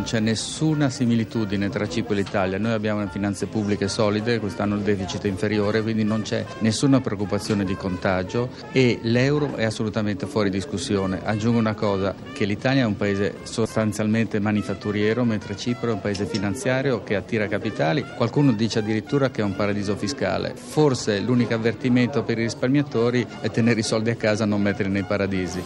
Non c'è nessuna similitudine tra Cipro e l'Italia. Noi abbiamo finanze pubbliche solide, quest'anno il deficit è inferiore, quindi non c'è nessuna preoccupazione di contagio e l'euro è assolutamente fuori discussione. Aggiungo una cosa, che l'Italia è un paese sostanzialmente manifatturiero, mentre Cipro è un paese finanziario che attira capitali. Qualcuno dice addirittura che è un paradiso fiscale. Forse l'unico avvertimento per i risparmiatori è tenere i soldi a casa e non metterli nei paradisi.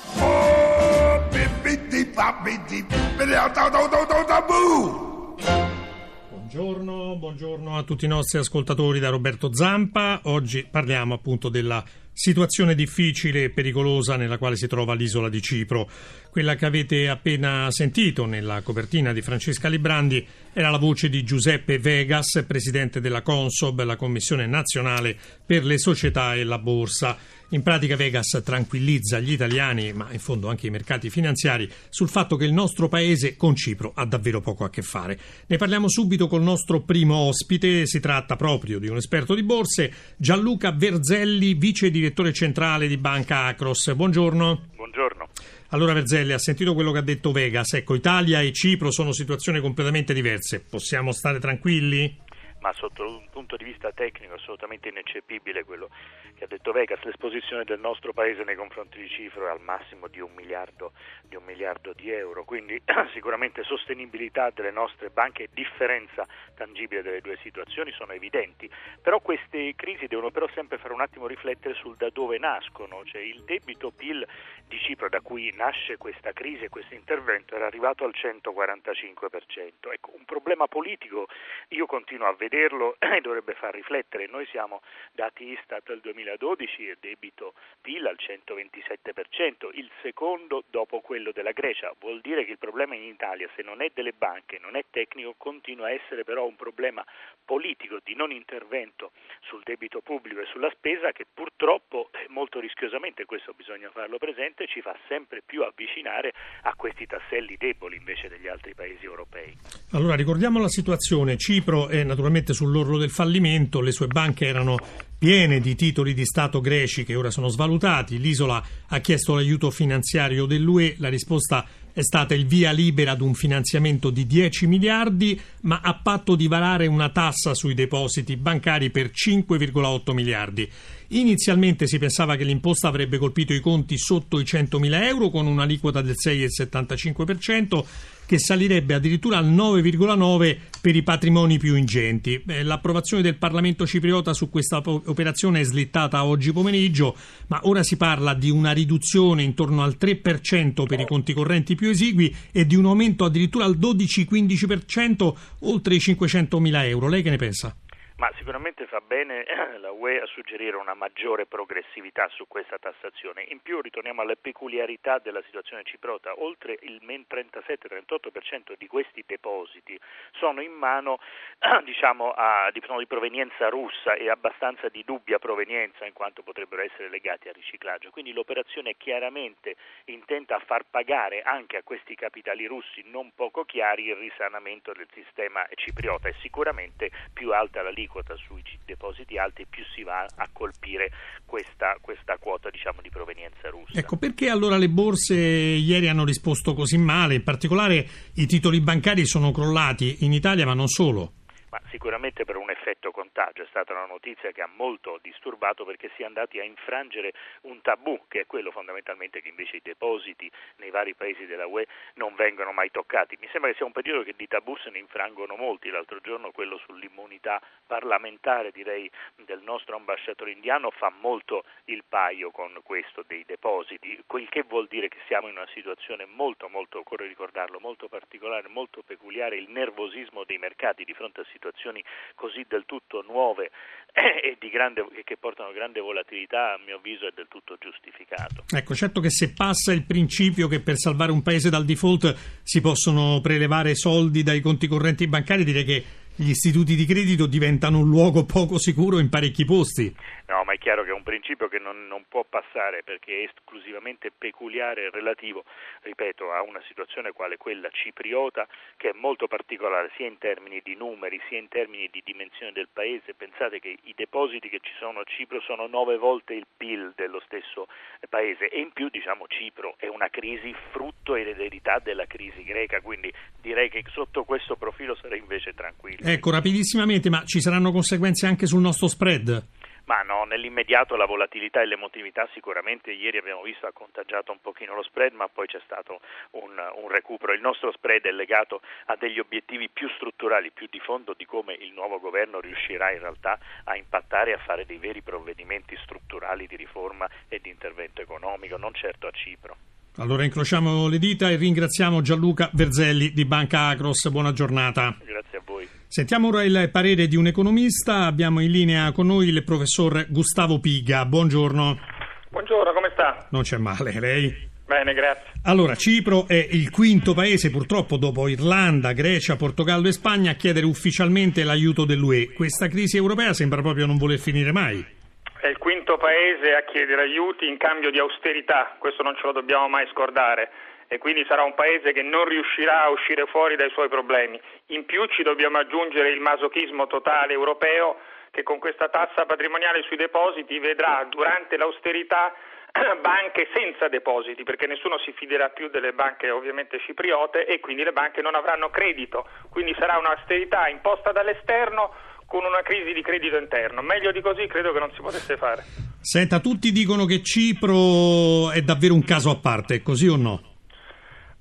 Buongiorno, buongiorno a tutti i nostri ascoltatori da Roberto Zampa. Oggi parliamo appunto della situazione difficile e pericolosa nella quale si trova l'isola di Cipro. Quella che avete appena sentito nella copertina di Francesca Librandi era la voce di Giuseppe Vegas, presidente della Consob, la Commissione nazionale per le società e la borsa. In pratica Vegas tranquillizza gli italiani, ma in fondo anche i mercati finanziari, sul fatto che il nostro paese con Cipro ha davvero poco a che fare. Ne parliamo subito col nostro primo ospite, si tratta proprio di un esperto di borse, Gianluca Verzelli, vice direttore centrale di Banca Acros. Buongiorno. Buongiorno. Allora Verzelli, ha sentito quello che ha detto Vegas. Ecco, Italia e Cipro sono situazioni completamente diverse. Possiamo stare tranquilli? ma sotto un punto di vista tecnico assolutamente ineccepibile quello che ha detto Vegas, l'esposizione del nostro paese nei confronti di Cipro è al massimo di un miliardo di, un miliardo di euro, quindi sicuramente sostenibilità delle nostre banche e differenza tangibile delle due situazioni sono evidenti, però queste crisi devono però sempre fare un attimo riflettere sul da dove nascono, cioè il debito PIL di Cipro da cui nasce questa crisi e questo intervento era arrivato al 145%. Ecco, un problema politico io continuo a vederlo dovrebbe far riflettere. Noi siamo dati Istat del 2012 e debito PIL al 127%, il secondo dopo quello della Grecia. Vuol dire che il problema in Italia, se non è delle banche, non è tecnico, continua a essere però un problema politico di non intervento sul debito pubblico e sulla spesa che purtroppo molto rischiosamente, questo bisogna farlo presente, ci fa sempre più avvicinare a questi tasselli deboli invece degli altri paesi europei. Allora ricordiamo la situazione, Cipro è naturalmente sull'orlo del fallimento, le sue banche erano piene di titoli di Stato greci che ora sono svalutati, l'isola ha chiesto l'aiuto finanziario dell'UE, la risposta è stata il via libera ad un finanziamento di 10 miliardi, ma a patto di varare una tassa sui depositi bancari per 5,8 miliardi. Inizialmente si pensava che l'imposta avrebbe colpito i conti sotto i 100 mila euro con un'aliquota del 6,75%, che salirebbe addirittura al 9,9% per i patrimoni più ingenti. L'approvazione del Parlamento cipriota su questa operazione è slittata oggi pomeriggio, ma ora si parla di una riduzione intorno al 3% per i conti correnti più esigui e di un aumento addirittura al 12-15% oltre i 500 mila euro. Lei che ne pensa? Ma sicuramente fa bene la UE a suggerire una maggiore progressività su questa tassazione. In più ritorniamo alle peculiarità della situazione ciprota. Oltre il 37-38% di questi depositi sono in mano diciamo, a, di, di provenienza russa e abbastanza di dubbia provenienza in quanto potrebbero essere legati al riciclaggio. Quindi l'operazione chiaramente intenta a far pagare anche a questi capitali russi non poco chiari il risanamento del sistema cipriota e sicuramente più alta la linea l'aliquota sui depositi alti più si va a colpire questa, questa quota diciamo, di provenienza russa. Ecco, perché allora le borse ieri hanno risposto così male? In particolare i titoli bancari sono crollati in Italia ma non solo sicuramente per un effetto contagio è stata una notizia che ha molto disturbato perché si è andati a infrangere un tabù che è quello fondamentalmente che invece i depositi nei vari paesi della UE non vengono mai toccati. Mi sembra che sia un periodo che di tabù se ne infrangono molti, l'altro giorno quello sull'immunità parlamentare direi del nostro ambasciatore indiano fa molto il paio con questo dei depositi, quel che vuol dire che siamo in una situazione molto molto, occorre ricordarlo, molto particolare, molto peculiare, il nervosismo dei mercati di fronte a situazioni situazioni così del tutto nuove e grande, che portano grande volatilità, a mio avviso, è del tutto giustificato. Ecco, certo che se passa il principio che per salvare un paese dal default si possono prelevare soldi dai conti correnti bancari, direi che gli istituti di credito diventano un luogo poco sicuro in parecchi posti. No, ma è chiaro che è un principio che non, non può passare perché è esclusivamente peculiare e relativo, ripeto, a una situazione quale quella cipriota che è molto particolare sia in termini di numeri sia in termini di dimensione del paese. Pensate che i depositi che ci sono a Cipro sono nove volte il PIL dello stesso paese e in più diciamo Cipro è una crisi frutto ed eredità della crisi greca, quindi direi che sotto questo profilo sarei invece tranquillo. Ecco, rapidissimamente, ma ci saranno conseguenze anche sul nostro spread? Ma no, nell'immediato la volatilità e l'emotività sicuramente ieri abbiamo visto ha contagiato un pochino lo spread, ma poi c'è stato un, un, recupero. Il nostro spread è legato a degli obiettivi più strutturali, più di fondo di come il nuovo governo riuscirà in realtà a impattare e a fare dei veri provvedimenti strutturali di riforma e di intervento economico, non certo a Cipro. Allora incrociamo le dita e ringraziamo Gianluca Verzelli di Banca Acros. Buona giornata. Grazie. Sentiamo ora il parere di un economista. Abbiamo in linea con noi il professor Gustavo Piga. Buongiorno. Buongiorno, come sta? Non c'è male, lei? Bene, grazie. Allora, Cipro è il quinto paese, purtroppo, dopo Irlanda, Grecia, Portogallo e Spagna, a chiedere ufficialmente l'aiuto dell'UE. Questa crisi europea sembra proprio non voler finire mai è il quinto paese a chiedere aiuti in cambio di austerità, questo non ce lo dobbiamo mai scordare e quindi sarà un paese che non riuscirà a uscire fuori dai suoi problemi. In più ci dobbiamo aggiungere il masochismo totale europeo che con questa tassa patrimoniale sui depositi vedrà durante l'austerità banche senza depositi perché nessuno si fiderà più delle banche ovviamente cipriote e quindi le banche non avranno credito, quindi sarà un'austerità imposta dall'esterno con una crisi di credito interno. Meglio di così credo che non si potesse fare. Senta, tutti dicono che Cipro è davvero un caso a parte, così o no?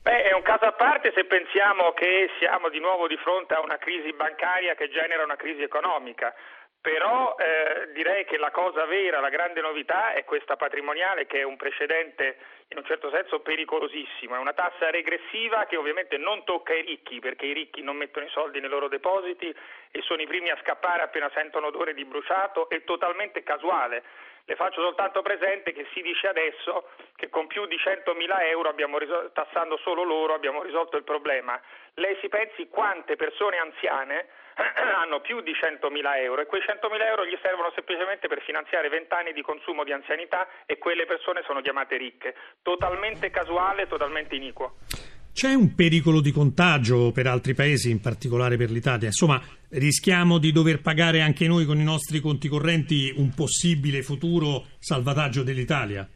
Beh, è un caso a parte se pensiamo che siamo di nuovo di fronte a una crisi bancaria che genera una crisi economica. Però eh, direi che la cosa vera, la grande novità è questa patrimoniale che è un precedente in un certo senso pericolosissimo, è una tassa regressiva che ovviamente non tocca i ricchi perché i ricchi non mettono i soldi nei loro depositi e sono i primi a scappare appena sentono odore di bruciato, è totalmente casuale. Le faccio soltanto presente che si dice adesso che con più di 100.000 euro, risol- tassando solo loro, abbiamo risolto il problema. Lei si pensi quante persone anziane hanno più di 100.000 euro e quei 100.000 euro gli servono semplicemente per finanziare 20 anni di consumo di anzianità e quelle persone sono chiamate ricche. Totalmente casuale, totalmente iniquo. C'è un pericolo di contagio per altri paesi, in particolare per l'Italia? Insomma, rischiamo di dover pagare anche noi con i nostri conti correnti un possibile futuro salvataggio dell'Italia?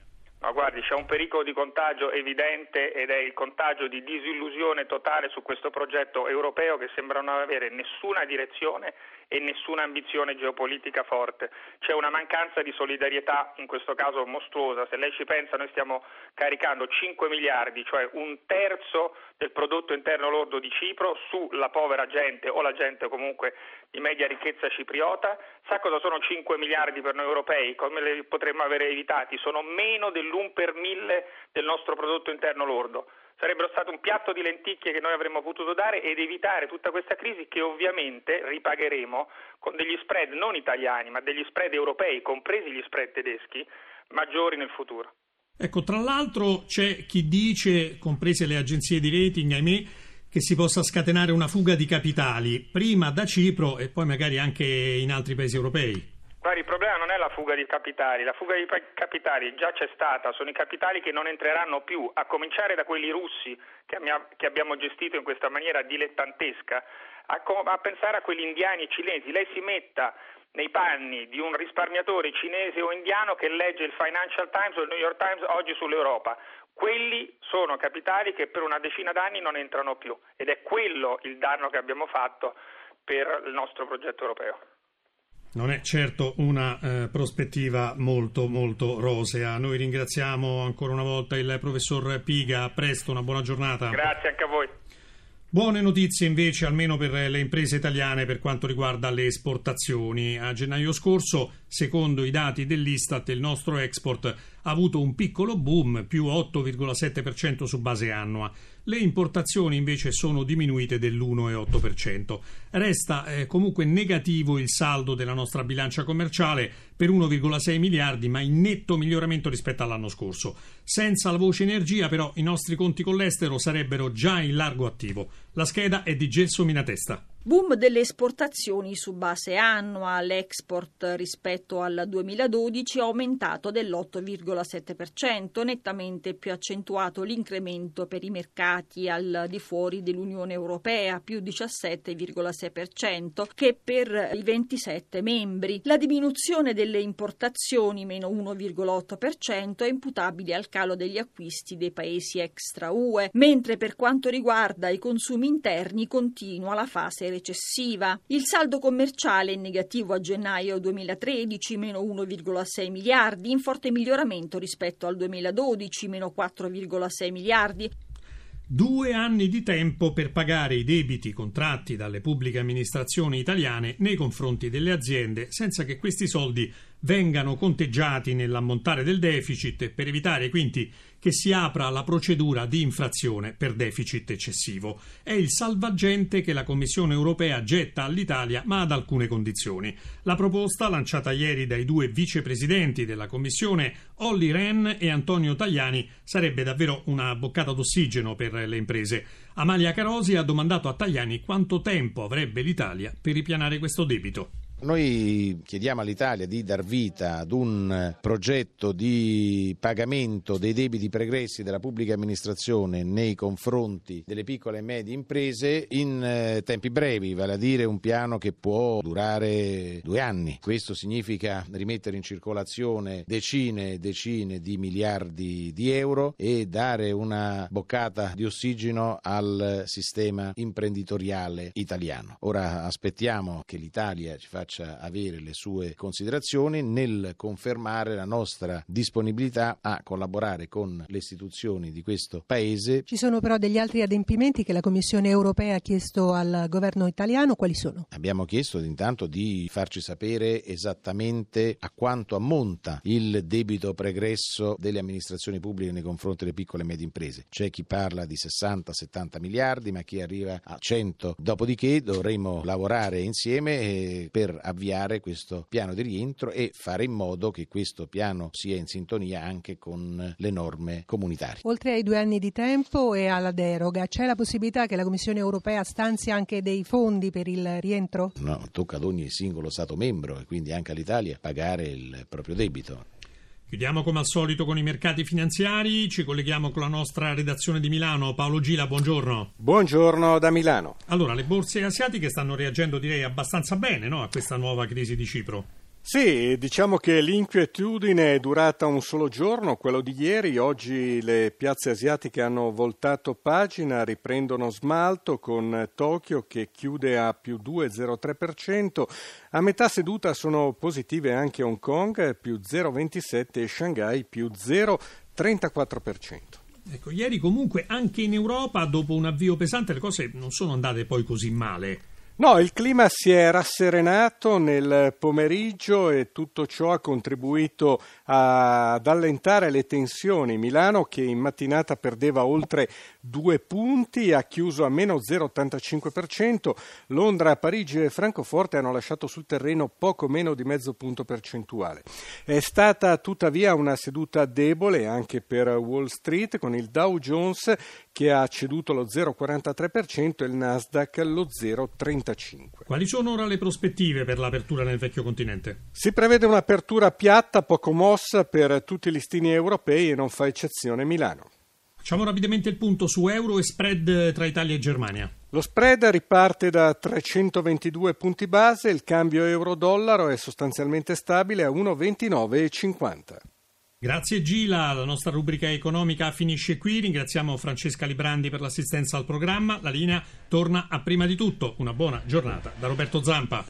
Ma guardi, c'è un pericolo di contagio evidente ed è il contagio di disillusione totale su questo progetto europeo che sembra non avere nessuna direzione e nessuna ambizione geopolitica forte. C'è una mancanza di solidarietà, in questo caso mostruosa. Se lei ci pensa, noi stiamo caricando 5 miliardi, cioè un terzo del prodotto interno lordo di Cipro, sulla povera gente o la gente comunque di media ricchezza cipriota. Sa cosa sono 5 miliardi per noi europei? Come li potremmo avere evitati? Sono meno dell'1 per mille del nostro prodotto interno lordo sarebbero stato un piatto di lenticchie che noi avremmo potuto dare ed evitare tutta questa crisi che ovviamente ripagheremo con degli spread non italiani ma degli spread europei, compresi gli spread tedeschi, maggiori nel futuro. Ecco, tra l'altro c'è chi dice, comprese le agenzie di rating, ahimè, che si possa scatenare una fuga di capitali, prima da Cipro e poi magari anche in altri paesi europei. Guardi, il problema non è la fuga di capitali, la fuga di capitali già c'è stata, sono i capitali che non entreranno più, a cominciare da quelli russi che, abbiamo gestito in questa maniera dilettantesca, a, pensare a quelli indiani e cinesi. Lei si metta nei panni di un risparmiatore cinese o indiano che legge il Financial Times o il New York Times oggi sull'Europa. Quelli sono capitali che per una decina d'anni non entrano più ed è quello il danno che abbiamo fatto per il nostro progetto europeo. Non è certo una eh, prospettiva molto molto rosea. Noi ringraziamo ancora una volta il professor Piga. A presto, una buona giornata. Grazie anche a voi. Buone notizie invece almeno per le imprese italiane per quanto riguarda le esportazioni. A gennaio scorso, secondo i dati dell'Istat, il nostro export ha avuto un piccolo boom, più 8,7% su base annua. Le importazioni invece sono diminuite dell'1,8%. Resta eh, comunque negativo il saldo della nostra bilancia commerciale per 1,6 miliardi, ma in netto miglioramento rispetto all'anno scorso. Senza la voce energia, però, i nostri conti con l'estero sarebbero già in largo attivo. La scheda è di Gelso Minatesta. Boom delle esportazioni su base annua, l'export rispetto al 2012 è aumentato dell'8,7%, nettamente più accentuato l'incremento per i mercati al di fuori dell'Unione Europea, più 17,6%, che per i 27 membri. La diminuzione delle importazioni, meno 1,8%, è imputabile al calo degli acquisti dei paesi extra UE, mentre per quanto riguarda i consumi interni continua la fase recessiva. Il saldo commerciale è negativo a gennaio 2013, meno 1,6 miliardi, in forte miglioramento rispetto al 2012, meno 4,6 miliardi. Due anni di tempo per pagare i debiti contratti dalle pubbliche amministrazioni italiane nei confronti delle aziende senza che questi soldi vengano conteggiati nell'ammontare del deficit per evitare quindi che si apra la procedura di infrazione per deficit eccessivo. È il salvagente che la Commissione europea getta all'Italia, ma ad alcune condizioni. La proposta, lanciata ieri dai due vicepresidenti della Commissione, Olli Rehn e Antonio Tajani, sarebbe davvero una boccata d'ossigeno per le imprese. Amalia Carosi ha domandato a Tajani quanto tempo avrebbe l'Italia per ripianare questo debito. Noi chiediamo all'Italia di dar vita ad un progetto di pagamento dei debiti pregressi della pubblica amministrazione nei confronti delle piccole e medie imprese in eh, tempi brevi, vale a dire un piano che può durare due anni. Questo significa rimettere in circolazione decine e decine di miliardi di euro e dare una boccata di ossigeno al sistema imprenditoriale italiano. Ora aspettiamo che l'Italia ci faccia faccia avere le sue considerazioni nel confermare la nostra disponibilità a collaborare con le istituzioni di questo Paese. Ci sono però degli altri adempimenti che la Commissione europea ha chiesto al governo italiano, quali sono? Abbiamo chiesto intanto di farci sapere esattamente a quanto ammonta il debito pregresso delle amministrazioni pubbliche nei confronti delle piccole e medie imprese. C'è chi parla di 60-70 miliardi, ma chi arriva a 100. Dopodiché dovremo lavorare insieme per avviare questo piano di rientro e fare in modo che questo piano sia in sintonia anche con le norme comunitarie. Oltre ai due anni di tempo e alla deroga, c'è la possibilità che la Commissione europea stanzi anche dei fondi per il rientro? No, tocca ad ogni singolo Stato membro e quindi anche all'Italia pagare il proprio debito. Chiudiamo come al solito con i mercati finanziari, ci colleghiamo con la nostra redazione di Milano. Paolo Gila, buongiorno. Buongiorno da Milano. Allora, le borse asiatiche stanno reagendo direi abbastanza bene no, a questa nuova crisi di Cipro. Sì, diciamo che l'inquietudine è durata un solo giorno, quello di ieri. Oggi le piazze asiatiche hanno voltato pagina, riprendono smalto con Tokyo che chiude a più 2,03%. A metà seduta sono positive anche Hong Kong, più 0,27% e Shanghai più 0,34%. Ecco, ieri comunque anche in Europa, dopo un avvio pesante, le cose non sono andate poi così male. No, il clima si è rasserenato nel pomeriggio e tutto ciò ha contribuito ad allentare le tensioni. Milano, che in mattinata perdeva oltre due punti, ha chiuso a meno 0,85%. Londra, Parigi e Francoforte hanno lasciato sul terreno poco meno di mezzo punto percentuale. È stata tuttavia una seduta debole anche per Wall Street, con il Dow Jones che ha ceduto lo 0,43% e il Nasdaq lo 0,35%. Quali sono ora le prospettive per l'apertura nel vecchio continente? Si prevede un'apertura piatta, poco mossa per tutti i listini europei e non fa eccezione Milano. Facciamo rapidamente il punto su euro e spread tra Italia e Germania. Lo spread riparte da 322 punti base, il cambio euro-dollaro è sostanzialmente stabile a 1,2950. Grazie Gila, la nostra rubrica economica finisce qui, ringraziamo Francesca Librandi per l'assistenza al programma, la linea torna a prima di tutto, una buona giornata da Roberto Zampa.